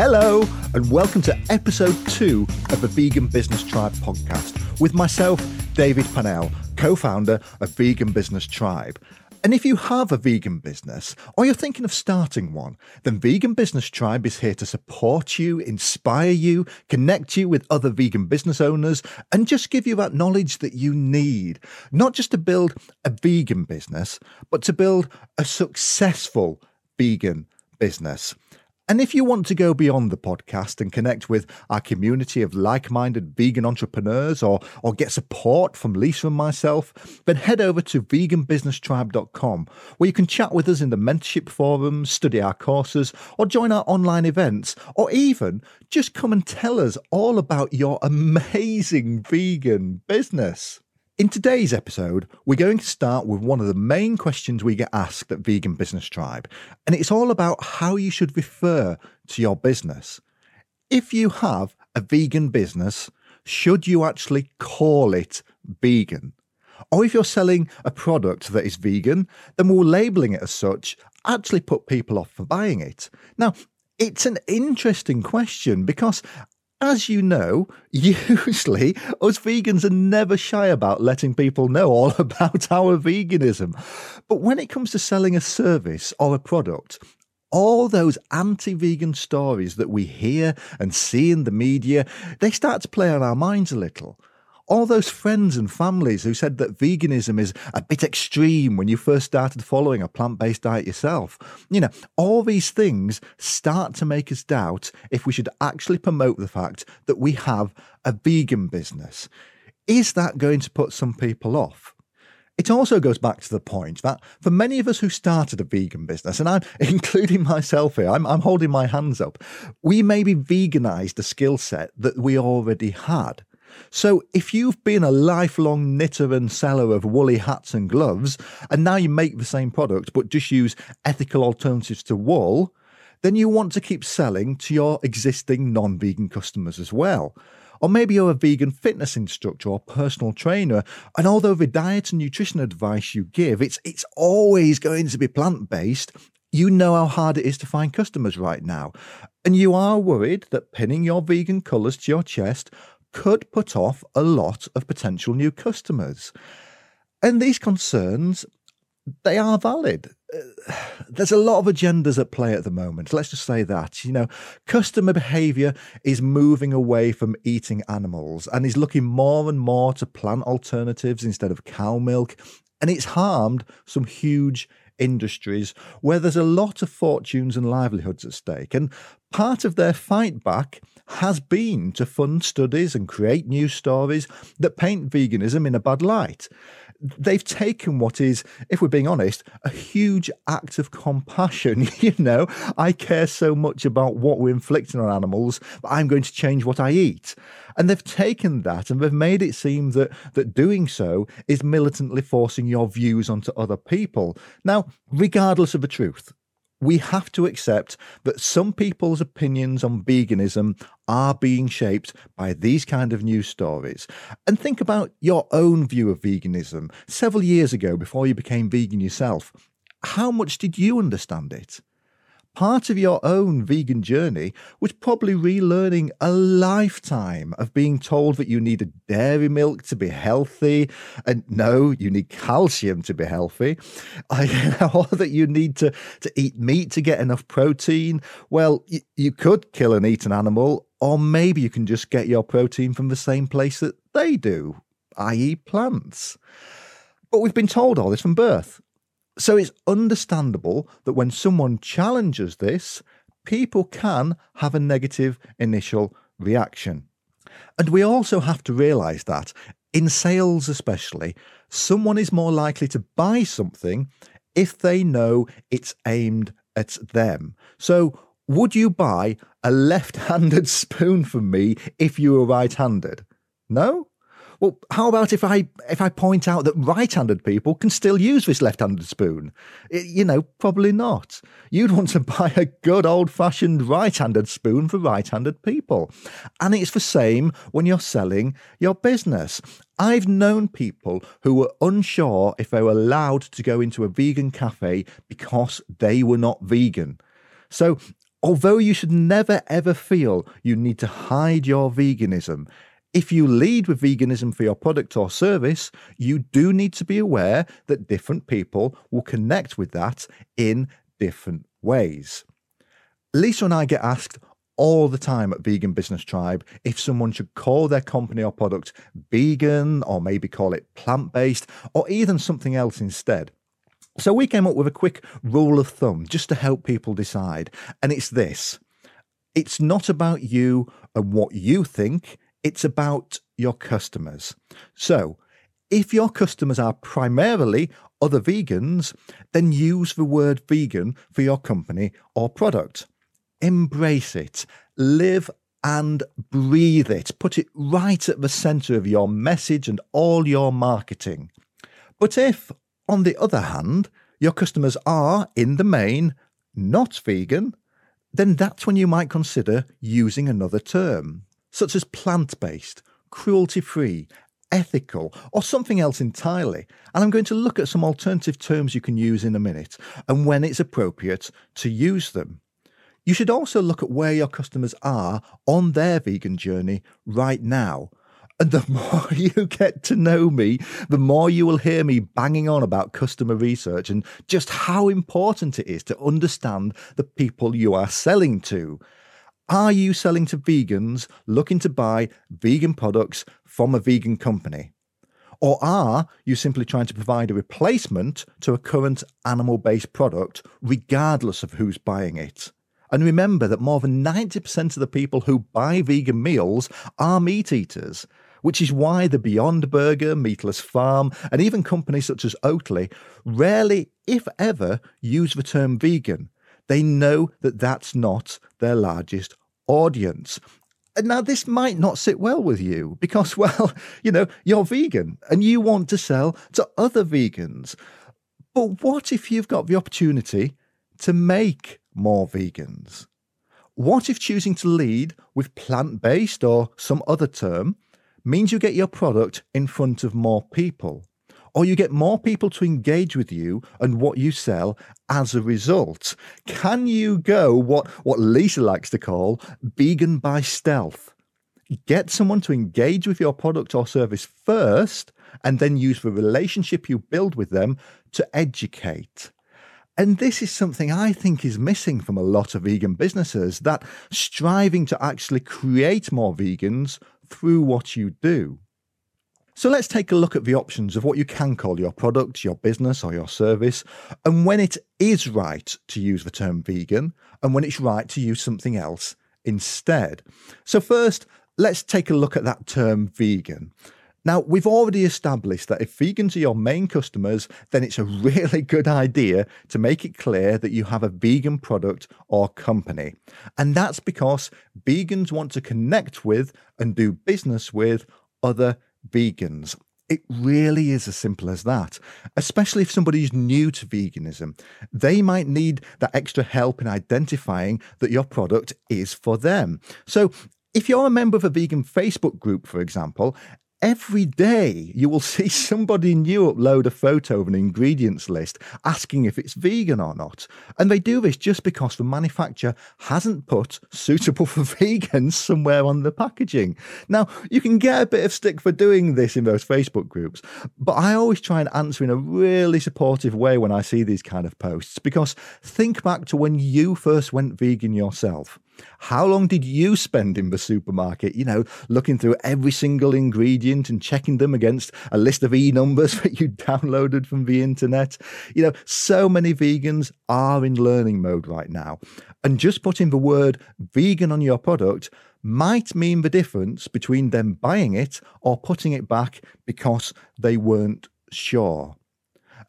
Hello, and welcome to episode two of the Vegan Business Tribe podcast with myself, David Pannell, co founder of Vegan Business Tribe. And if you have a vegan business or you're thinking of starting one, then Vegan Business Tribe is here to support you, inspire you, connect you with other vegan business owners, and just give you that knowledge that you need, not just to build a vegan business, but to build a successful vegan business. And if you want to go beyond the podcast and connect with our community of like minded vegan entrepreneurs or, or get support from Lisa and myself, then head over to veganbusinesstribe.com where you can chat with us in the mentorship forums, study our courses, or join our online events, or even just come and tell us all about your amazing vegan business. In today's episode, we're going to start with one of the main questions we get asked at Vegan Business Tribe, and it's all about how you should refer to your business. If you have a vegan business, should you actually call it vegan? Or if you're selling a product that is vegan, then will labeling it as such actually put people off for buying it? Now, it's an interesting question because as you know, usually us vegans are never shy about letting people know all about our veganism. But when it comes to selling a service or a product, all those anti vegan stories that we hear and see in the media, they start to play on our minds a little all those friends and families who said that veganism is a bit extreme when you first started following a plant based diet yourself. You know, all these things start to make us doubt if we should actually promote the fact that we have a vegan business. Is that going to put some people off? It also goes back to the point that for many of us who started a vegan business, and I'm including myself here, I'm, I'm holding my hands up, we maybe veganized a skill set that we already had. So, if you've been a lifelong knitter and seller of woolly hats and gloves, and now you make the same product but just use ethical alternatives to wool, then you want to keep selling to your existing non vegan customers as well. Or maybe you're a vegan fitness instructor or personal trainer, and although the diet and nutrition advice you give, it's it's always going to be plant-based, you know how hard it is to find customers right now. And you are worried that pinning your vegan colours to your chest could put off a lot of potential new customers. And these concerns, they are valid. There's a lot of agendas at play at the moment. Let's just say that. You know, customer behavior is moving away from eating animals and is looking more and more to plant alternatives instead of cow milk. And it's harmed some huge industries where there's a lot of fortunes and livelihoods at stake. And part of their fight back has been to fund studies and create news stories that paint veganism in a bad light. They've taken what is, if we're being honest, a huge act of compassion. you know, I care so much about what we're inflicting on animals, but I'm going to change what I eat. And they've taken that and they've made it seem that, that doing so is militantly forcing your views onto other people. Now, regardless of the truth, we have to accept that some people's opinions on veganism are being shaped by these kind of news stories. And think about your own view of veganism several years ago before you became vegan yourself. How much did you understand it? Part of your own vegan journey was probably relearning a lifetime of being told that you needed dairy milk to be healthy, and no, you need calcium to be healthy, or that you need to, to eat meat to get enough protein. Well, you could kill and eat an animal, or maybe you can just get your protein from the same place that they do, i.e., plants. But we've been told all this from birth. So it's understandable that when someone challenges this, people can have a negative initial reaction. And we also have to realize that, in sales especially, someone is more likely to buy something if they know it's aimed at them. So, would you buy a left handed spoon from me if you were right handed? No? Well, how about if I if I point out that right-handed people can still use this left-handed spoon? It, you know, probably not. You'd want to buy a good old-fashioned right-handed spoon for right-handed people. And it's the same when you're selling your business. I've known people who were unsure if they were allowed to go into a vegan cafe because they were not vegan. So Although you should never ever feel you need to hide your veganism, if you lead with veganism for your product or service, you do need to be aware that different people will connect with that in different ways. Lisa and I get asked all the time at Vegan Business Tribe if someone should call their company or product vegan or maybe call it plant based or even something else instead. So we came up with a quick rule of thumb just to help people decide. And it's this it's not about you and what you think, it's about your customers. So if your customers are primarily other vegans, then use the word vegan for your company or product. Embrace it, live and breathe it. Put it right at the centre of your message and all your marketing. But if, on the other hand, your customers are, in the main, not vegan, then that's when you might consider using another term, such as plant based, cruelty free, ethical, or something else entirely. And I'm going to look at some alternative terms you can use in a minute and when it's appropriate to use them. You should also look at where your customers are on their vegan journey right now and the more you get to know me, the more you will hear me banging on about customer research and just how important it is to understand the people you are selling to. Are you selling to vegans looking to buy vegan products from a vegan company? Or are you simply trying to provide a replacement to a current animal based product, regardless of who's buying it? And remember that more than 90% of the people who buy vegan meals are meat eaters which is why the Beyond Burger, Meatless Farm, and even companies such as Oatly rarely, if ever, use the term vegan. They know that that's not their largest audience. And now, this might not sit well with you because, well, you know, you're vegan and you want to sell to other vegans. But what if you've got the opportunity to make more vegans? What if choosing to lead with plant based or some other term means you get your product in front of more people, or you get more people to engage with you and what you sell as a result. Can you go what, what Lisa likes to call vegan by stealth? Get someone to engage with your product or service first, and then use the relationship you build with them to educate. And this is something I think is missing from a lot of vegan businesses that striving to actually create more vegans through what you do. So let's take a look at the options of what you can call your product, your business, or your service, and when it is right to use the term vegan, and when it's right to use something else instead. So, first, let's take a look at that term vegan. Now, we've already established that if vegans are your main customers, then it's a really good idea to make it clear that you have a vegan product or company. And that's because vegans want to connect with and do business with other vegans. It really is as simple as that, especially if somebody's new to veganism. They might need that extra help in identifying that your product is for them. So, if you're a member of a vegan Facebook group, for example, Every day you will see somebody new upload a photo of an ingredients list asking if it's vegan or not. And they do this just because the manufacturer hasn't put suitable for vegans somewhere on the packaging. Now, you can get a bit of stick for doing this in those Facebook groups, but I always try and answer in a really supportive way when I see these kind of posts because think back to when you first went vegan yourself. How long did you spend in the supermarket, you know, looking through every single ingredient and checking them against a list of e numbers that you downloaded from the internet? You know, so many vegans are in learning mode right now. And just putting the word vegan on your product might mean the difference between them buying it or putting it back because they weren't sure.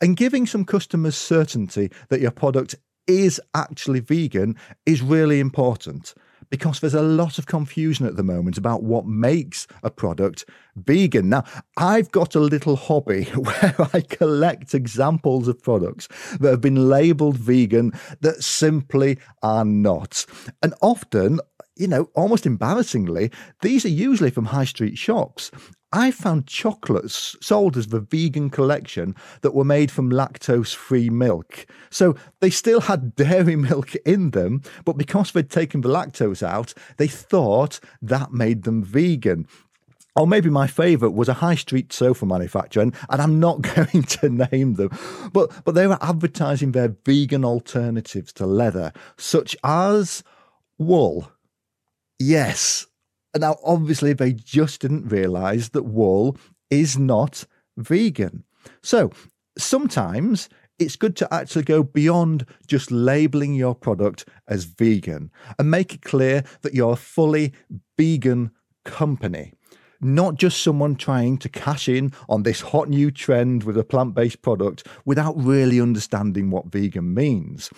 And giving some customers certainty that your product is actually vegan is really important because there's a lot of confusion at the moment about what makes a product vegan. Now, I've got a little hobby where I collect examples of products that have been labeled vegan that simply are not. And often, you know, almost embarrassingly, these are usually from high street shops. I found chocolates sold as the vegan collection that were made from lactose free milk. So they still had dairy milk in them, but because they'd taken the lactose out, they thought that made them vegan. Or maybe my favourite was a high street sofa manufacturer, and, and, I'm not going to name them, but, but they were advertising their vegan alternatives to leather, such as wool. Yes, now, obviously, they just didn't realize that wool is not vegan. So, sometimes it's good to actually go beyond just labeling your product as vegan and make it clear that you're a fully vegan company, not just someone trying to cash in on this hot new trend with a plant based product without really understanding what vegan means.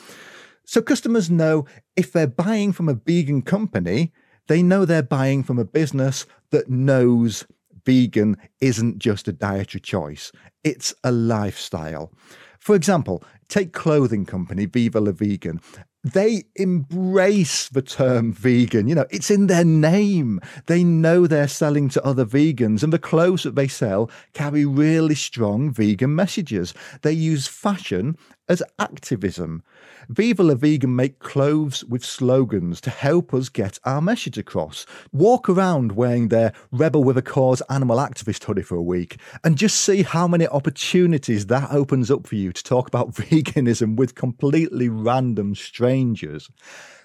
So customers know if they're buying from a vegan company, they know they're buying from a business that knows vegan isn't just a dietary choice, it's a lifestyle. For example, take clothing company Viva La Vegan. They embrace the term vegan. You know, it's in their name. They know they're selling to other vegans, and the clothes that they sell carry really strong vegan messages. They use fashion as activism. Viva La Vegan make clothes with slogans to help us get our message across. Walk around wearing their Rebel with a Cause animal activist hoodie for a week and just see how many opportunities that opens up for you to talk about veganism with completely random strangers.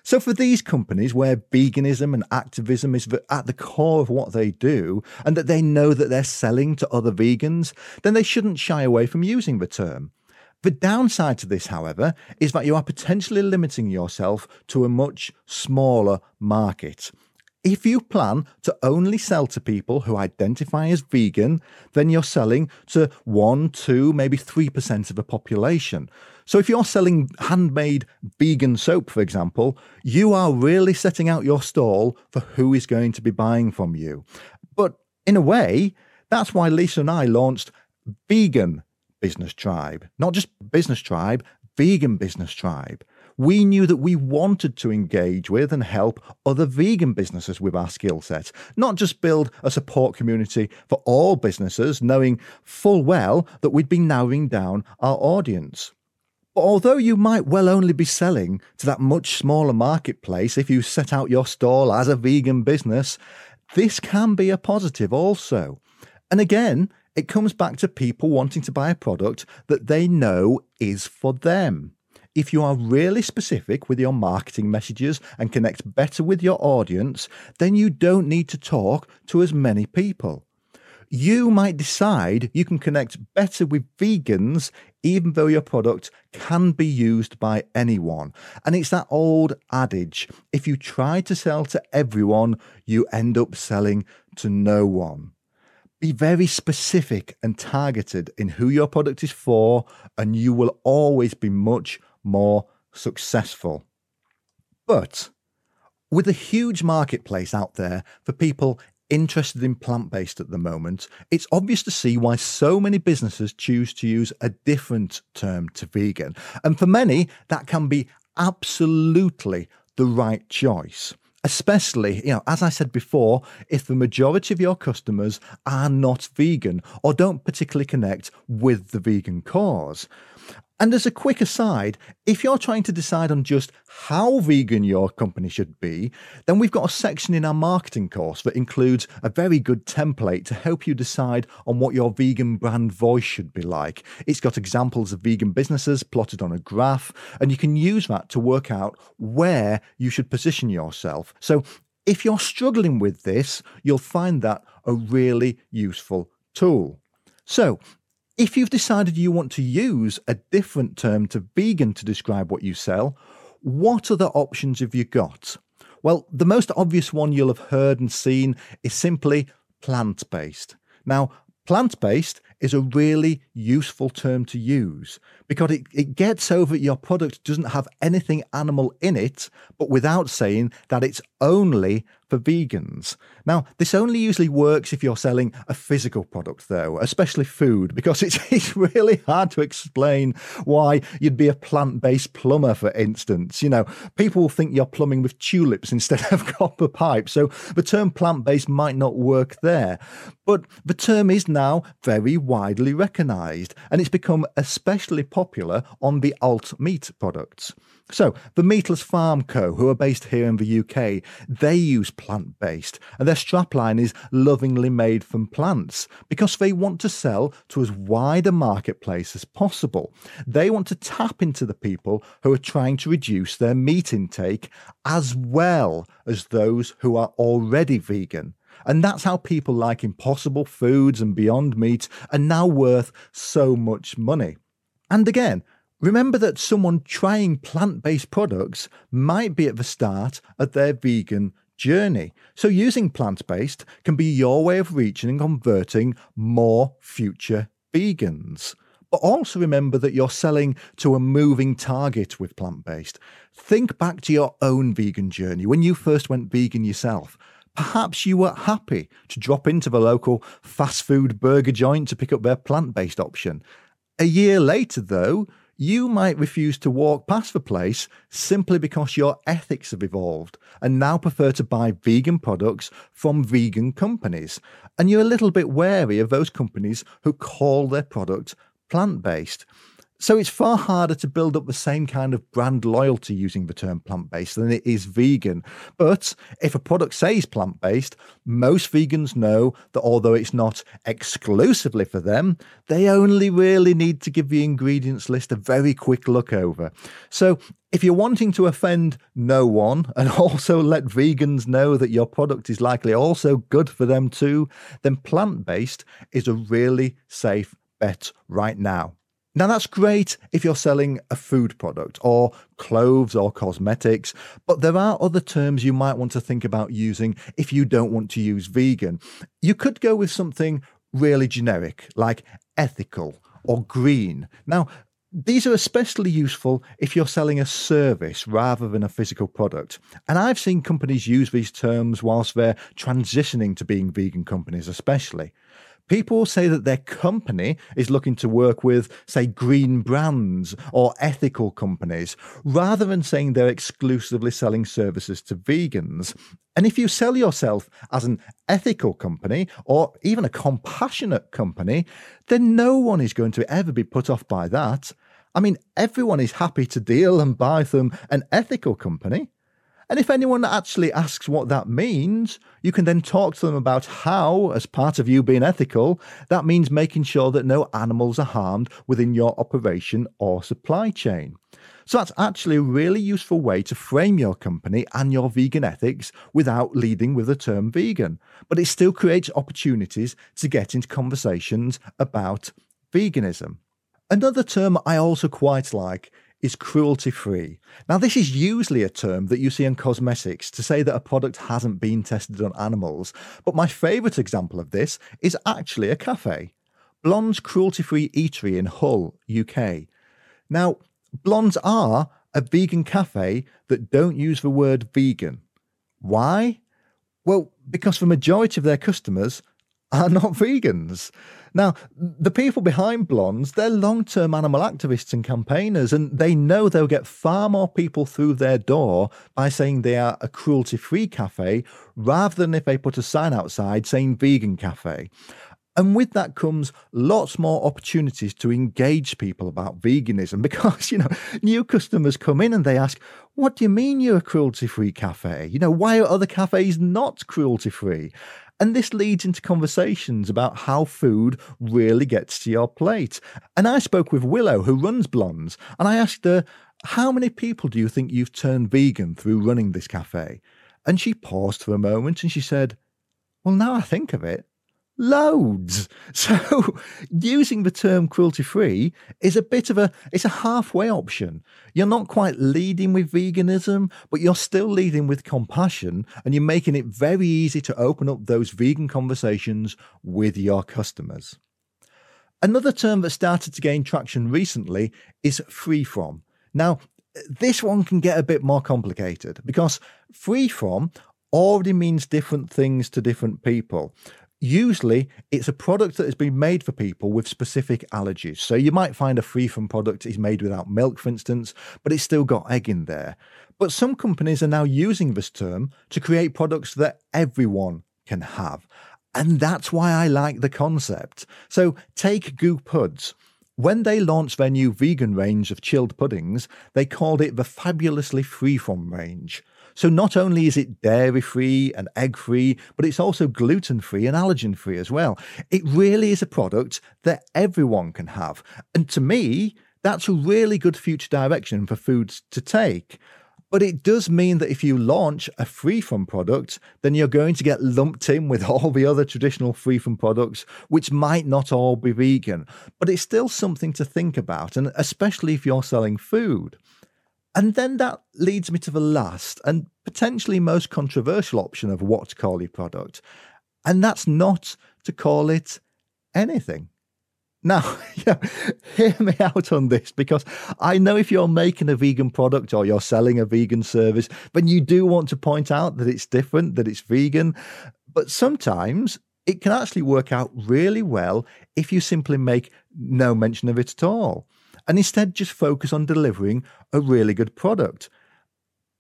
So, for these companies where veganism and activism is at the core of what they do, and that they know that they're selling to other vegans, then they shouldn't shy away from using the term. The downside to this, however, is that you are potentially limiting yourself to a much smaller market. If you plan to only sell to people who identify as vegan, then you're selling to 1, 2, maybe 3% of the population. So if you're selling handmade vegan soap, for example, you are really setting out your stall for who is going to be buying from you. But in a way, that's why Lisa and I launched Vegan Business Tribe, not just Business Tribe, Vegan Business Tribe. We knew that we wanted to engage with and help other vegan businesses with our skill set, not just build a support community for all businesses, knowing full well that we'd be narrowing down our audience. Although you might well only be selling to that much smaller marketplace if you set out your stall as a vegan business, this can be a positive also. And again, it comes back to people wanting to buy a product that they know is for them. If you are really specific with your marketing messages and connect better with your audience, then you don't need to talk to as many people. You might decide you can connect better with vegans even though your product can be used by anyone. And it's that old adage if you try to sell to everyone, you end up selling to no one. Be very specific and targeted in who your product is for, and you will always be much more successful. But with a huge marketplace out there for people interested in plant based at the moment, it's obvious to see why so many businesses choose to use a different term to vegan. And for many, that can be absolutely the right choice especially, you know, as I said before, if the majority of your customers are not vegan or don't particularly connect with the vegan cause. And as a quick aside, if you're trying to decide on just how vegan your company should be, then we've got a section in our marketing course that includes a very good template to help you decide on what your vegan brand voice should be like. It's got examples of vegan businesses plotted on a graph, and you can use that to work out where you should position yourself. So if you're struggling with this, you'll find that a really useful tool. So, if you've decided you want to use a different term to vegan to describe what you sell, what other options have you got? Well, the most obvious one you'll have heard and seen is simply plant based. Now, plant based is a really useful term to use because it, it gets over your product doesn't have anything animal in it, but without saying that it's only for vegans. Now, this only usually works if you're selling a physical product, though, especially food, because it's, it's really hard to explain why you'd be a plant based plumber, for instance. You know, people will think you're plumbing with tulips instead of copper pipes, so the term plant based might not work there. But the term is now very widely recognised, and it's become especially popular on the alt meat products. So, the Meatless Farm Co., who are based here in the UK, they use plant based, and their strapline is lovingly made from plants because they want to sell to as wide a marketplace as possible. They want to tap into the people who are trying to reduce their meat intake as well as those who are already vegan. And that's how people like Impossible Foods and Beyond Meat are now worth so much money. And again, Remember that someone trying plant based products might be at the start of their vegan journey. So, using plant based can be your way of reaching and converting more future vegans. But also remember that you're selling to a moving target with plant based. Think back to your own vegan journey when you first went vegan yourself. Perhaps you were happy to drop into the local fast food burger joint to pick up their plant based option. A year later, though, you might refuse to walk past the place simply because your ethics have evolved and now prefer to buy vegan products from vegan companies. And you're a little bit wary of those companies who call their product plant based. So it's far harder to build up the same kind of brand loyalty using the term plant based than it is vegan. But if a product says plant based, most vegans know that although it's not exclusively for them, they only really need to give the ingredients list a very quick look over. So if you're wanting to offend no one and also let vegans know that your product is likely also good for them too, then plant based is a really safe bet right now. Now, that's great if you're selling a food product or clothes or cosmetics, but there are other terms you might want to think about using if you don't want to use vegan. You could go with something really generic, like ethical or green. Now, these are especially useful if you're selling a service rather than a physical product. And I've seen companies use these terms whilst they're transitioning to being vegan companies, especially. People say that their company is looking to work with, say, green brands or ethical companies, rather than saying they're exclusively selling services to vegans. And if you sell yourself as an ethical company or even a compassionate company, then no one is going to ever be put off by that. I mean, everyone is happy to deal and buy from an ethical company. And if anyone actually asks what that means, you can then talk to them about how, as part of you being ethical, that means making sure that no animals are harmed within your operation or supply chain. So that's actually a really useful way to frame your company and your vegan ethics without leading with the term vegan. But it still creates opportunities to get into conversations about veganism. Another term I also quite like is cruelty free. Now, this is usually a term that you see in cosmetics to say that a product hasn't been tested on animals, but my favourite example of this is actually a cafe. Blonde's Cruelty Free Eatery in Hull, UK. Now, Blondes are a vegan cafe that don't use the word vegan. Why? Well, because the majority of their customers are not vegans. Now, the people behind Blondes, they're long term animal activists and campaigners, and they know they'll get far more people through their door by saying they are a cruelty free cafe rather than if they put a sign outside saying vegan cafe. And with that comes lots more opportunities to engage people about veganism because, you know, new customers come in and they ask, What do you mean you're a cruelty free cafe? You know, why are other cafes not cruelty free? And this leads into conversations about how food really gets to your plate. And I spoke with Willow, who runs Blondes, and I asked her, How many people do you think you've turned vegan through running this cafe? And she paused for a moment and she said, Well, now I think of it, loads. So using the term cruelty free is a bit of a it's a halfway option. You're not quite leading with veganism, but you're still leading with compassion and you're making it very easy to open up those vegan conversations with your customers. Another term that started to gain traction recently is free from. Now, this one can get a bit more complicated because free from already means different things to different people. Usually, it's a product that has been made for people with specific allergies. So, you might find a free from product is made without milk, for instance, but it's still got egg in there. But some companies are now using this term to create products that everyone can have. And that's why I like the concept. So, take Gopuds. When they launched their new vegan range of chilled puddings, they called it the Fabulously Free From range. So not only is it dairy free and egg free, but it's also gluten free and allergen free as well. It really is a product that everyone can have. And to me, that's a really good future direction for foods to take. But it does mean that if you launch a free from product, then you're going to get lumped in with all the other traditional free from products, which might not all be vegan. But it's still something to think about, and especially if you're selling food. And then that leads me to the last and potentially most controversial option of what to call your product. And that's not to call it anything. Now, yeah, hear me out on this because I know if you're making a vegan product or you're selling a vegan service, then you do want to point out that it's different, that it's vegan. But sometimes it can actually work out really well if you simply make no mention of it at all and instead just focus on delivering a really good product.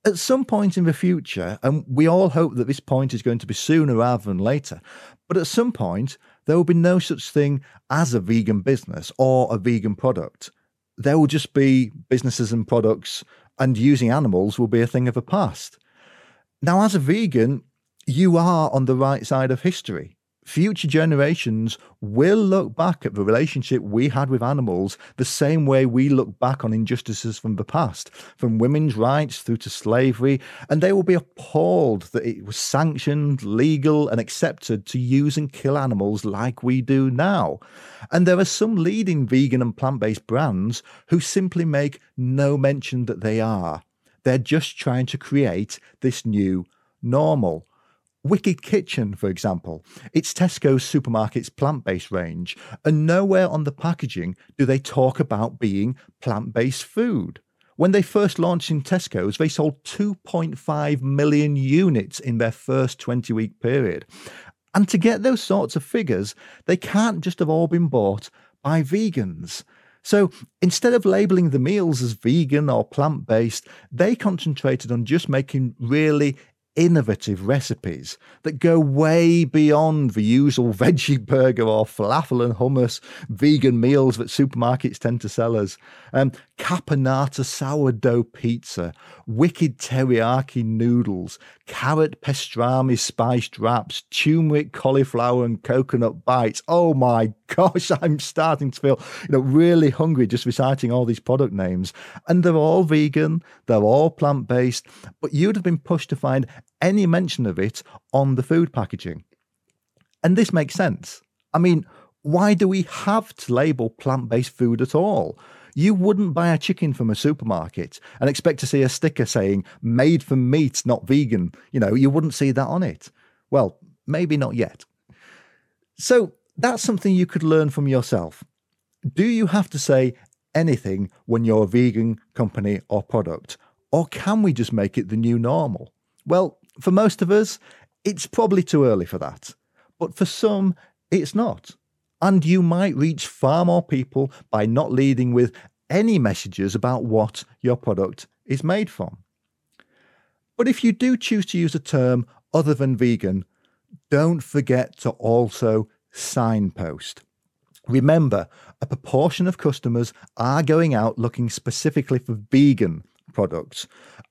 At some point in the future, and we all hope that this point is going to be sooner rather than later, but at some point, there will be no such thing as a vegan business or a vegan product. There will just be businesses and products, and using animals will be a thing of the past. Now, as a vegan, you are on the right side of history future generations will look back at the relationship we had with animals the same way we look back on injustices from the past, from women's rights through to slavery, and they will be appalled that it was sanctioned, legal, and accepted to use and kill animals like we do now. And there are some leading vegan and plant based brands who simply make no mention that they are. They're just trying to create this new normal. Wicked Kitchen, for example, it's Tesco's supermarket's plant based range, and nowhere on the packaging do they talk about being plant based food. When they first launched in Tesco's, they sold 2.5 million units in their first 20 week period. And to get those sorts of figures, they can't just have all been bought by vegans. So instead of labeling the meals as vegan or plant based, they concentrated on just making really innovative recipes that go way beyond the usual veggie burger or falafel and hummus vegan meals that supermarkets tend to sell us. Um, caponata sourdough pizza, wicked teriyaki noodles, carrot pastrami spiced wraps, turmeric cauliflower and coconut bites. Oh my gosh, I'm starting to feel you know really hungry just reciting all these product names. And they're all vegan, they're all plant based, but you'd have been pushed to find any mention of it on the food packaging. And this makes sense. I mean, why do we have to label plant based food at all? You wouldn't buy a chicken from a supermarket and expect to see a sticker saying made from meat, not vegan. You know, you wouldn't see that on it. Well, maybe not yet. So that's something you could learn from yourself. Do you have to say anything when you're a vegan company or product? Or can we just make it the new normal? Well, for most of us, it's probably too early for that. But for some, it's not. And you might reach far more people by not leading with any messages about what your product is made from. But if you do choose to use a term other than vegan, don't forget to also signpost. Remember, a proportion of customers are going out looking specifically for vegan products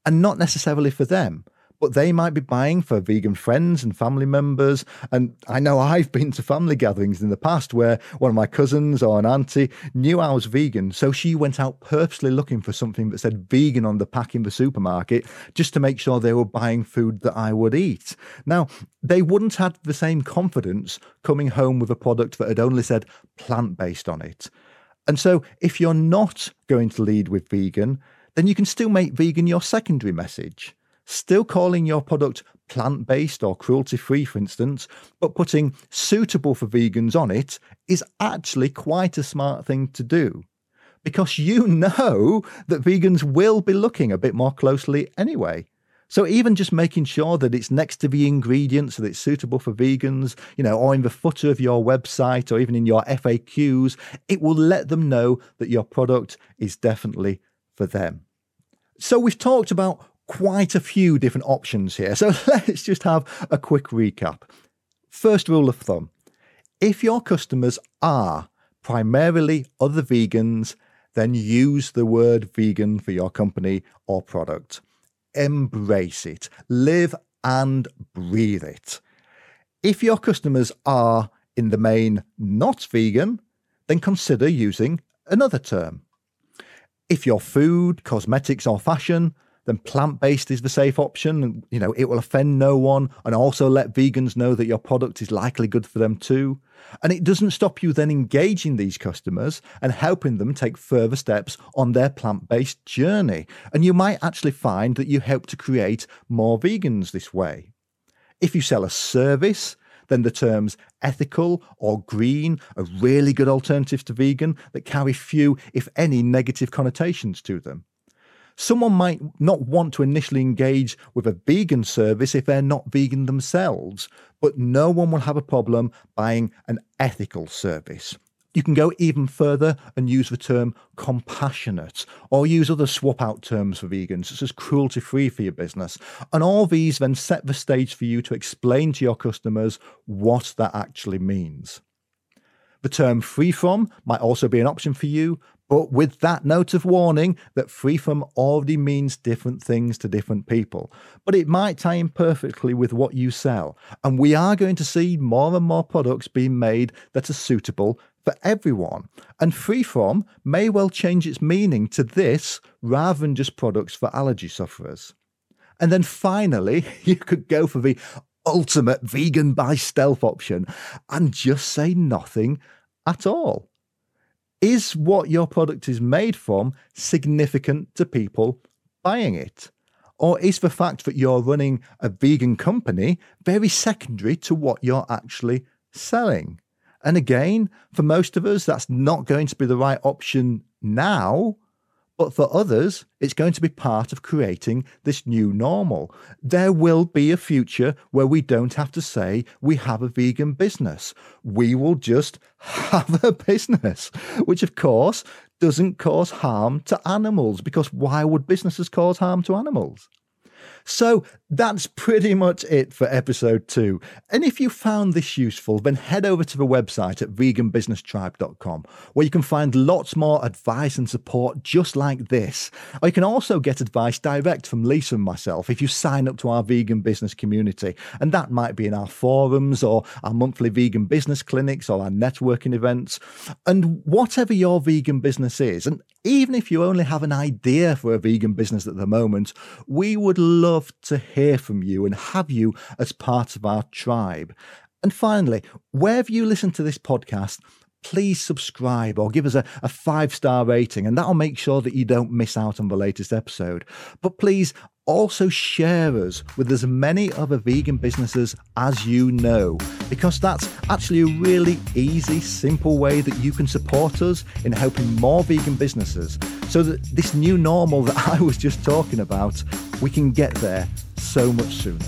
and not necessarily for them but they might be buying for vegan friends and family members. And I know I've been to family gatherings in the past where one of my cousins or an auntie knew I was vegan. So she went out purposely looking for something that said vegan on the pack in the supermarket just to make sure they were buying food that I would eat. Now, they wouldn't have the same confidence coming home with a product that had only said plant based on it. And so, if you're not going to lead with vegan, then you can still make vegan your secondary message still calling your product plant based or cruelty free, for instance, but putting suitable for vegans on it is actually quite a smart thing to do. Because you know that vegans will be looking a bit more closely anyway. So even just making sure that it's next to the ingredients so that it's suitable for vegans, you know, or in the footer of your website or even in your FAQs, it will let them know that your product is definitely for them. So we've talked about quite a few different options here. So let's just have a quick recap. First rule of thumb if your customers are primarily other vegans, then use the word vegan for your company or product. Embrace it, live and breathe it. If your customers are, in the main, not vegan, then consider using another term. If your food, cosmetics, or fashion then plant based is the safe option. You know, it will offend no one and also let vegans know that your product is likely good for them too. And it doesn't stop you then engaging these customers and helping them take further steps on their plant based journey. And you might actually find that you help to create more vegans this way. If you sell a service, then the terms ethical or green are really good alternatives to vegan that carry few, if any, negative connotations to them. Someone might not want to initially engage with a vegan service if they're not vegan themselves, but no one will have a problem buying an ethical service. You can go even further and use the term compassionate or use other swap out terms for vegans, such as cruelty free for your business. And all these then set the stage for you to explain to your customers what that actually means. The term free from might also be an option for you, but with that note of warning that free from already means different things to different people. But it might tie in perfectly with what you sell. And we are going to see more and more products being made that are suitable for everyone. And free from may well change its meaning to this rather than just products for allergy sufferers. And then finally, you could go for the ultimate vegan by stealth option and just say nothing at all. Is what your product is made from significant to people buying it? Or is the fact that you're running a vegan company very secondary to what you're actually selling? And again, for most of us, that's not going to be the right option now but for others, it's going to be part of creating this new normal. There will be a future where we don't have to say we have a vegan business. We will just have a business, which of course doesn't cause harm to animals because why would businesses cause harm to animals? So that's pretty much it for episode two. And if you found this useful, then head over to the website at veganbusinesstribe.com, where you can find lots more advice and support just like this. Or you can also get advice direct from Lisa and myself if you sign up to our vegan business community. And that might be in our forums or our monthly vegan business clinics or our networking events. And whatever your vegan business is, and even if you only have an idea for a vegan business at the moment, we would love to hear from you and have you as part of our tribe. And finally, wherever you listen to this podcast, please subscribe or give us a, a five star rating, and that'll make sure that you don't miss out on the latest episode. But please also share us with as many other vegan businesses as you know, because that's actually a really easy, simple way that you can support us in helping more vegan businesses so that this new normal that I was just talking about, we can get there so much sooner.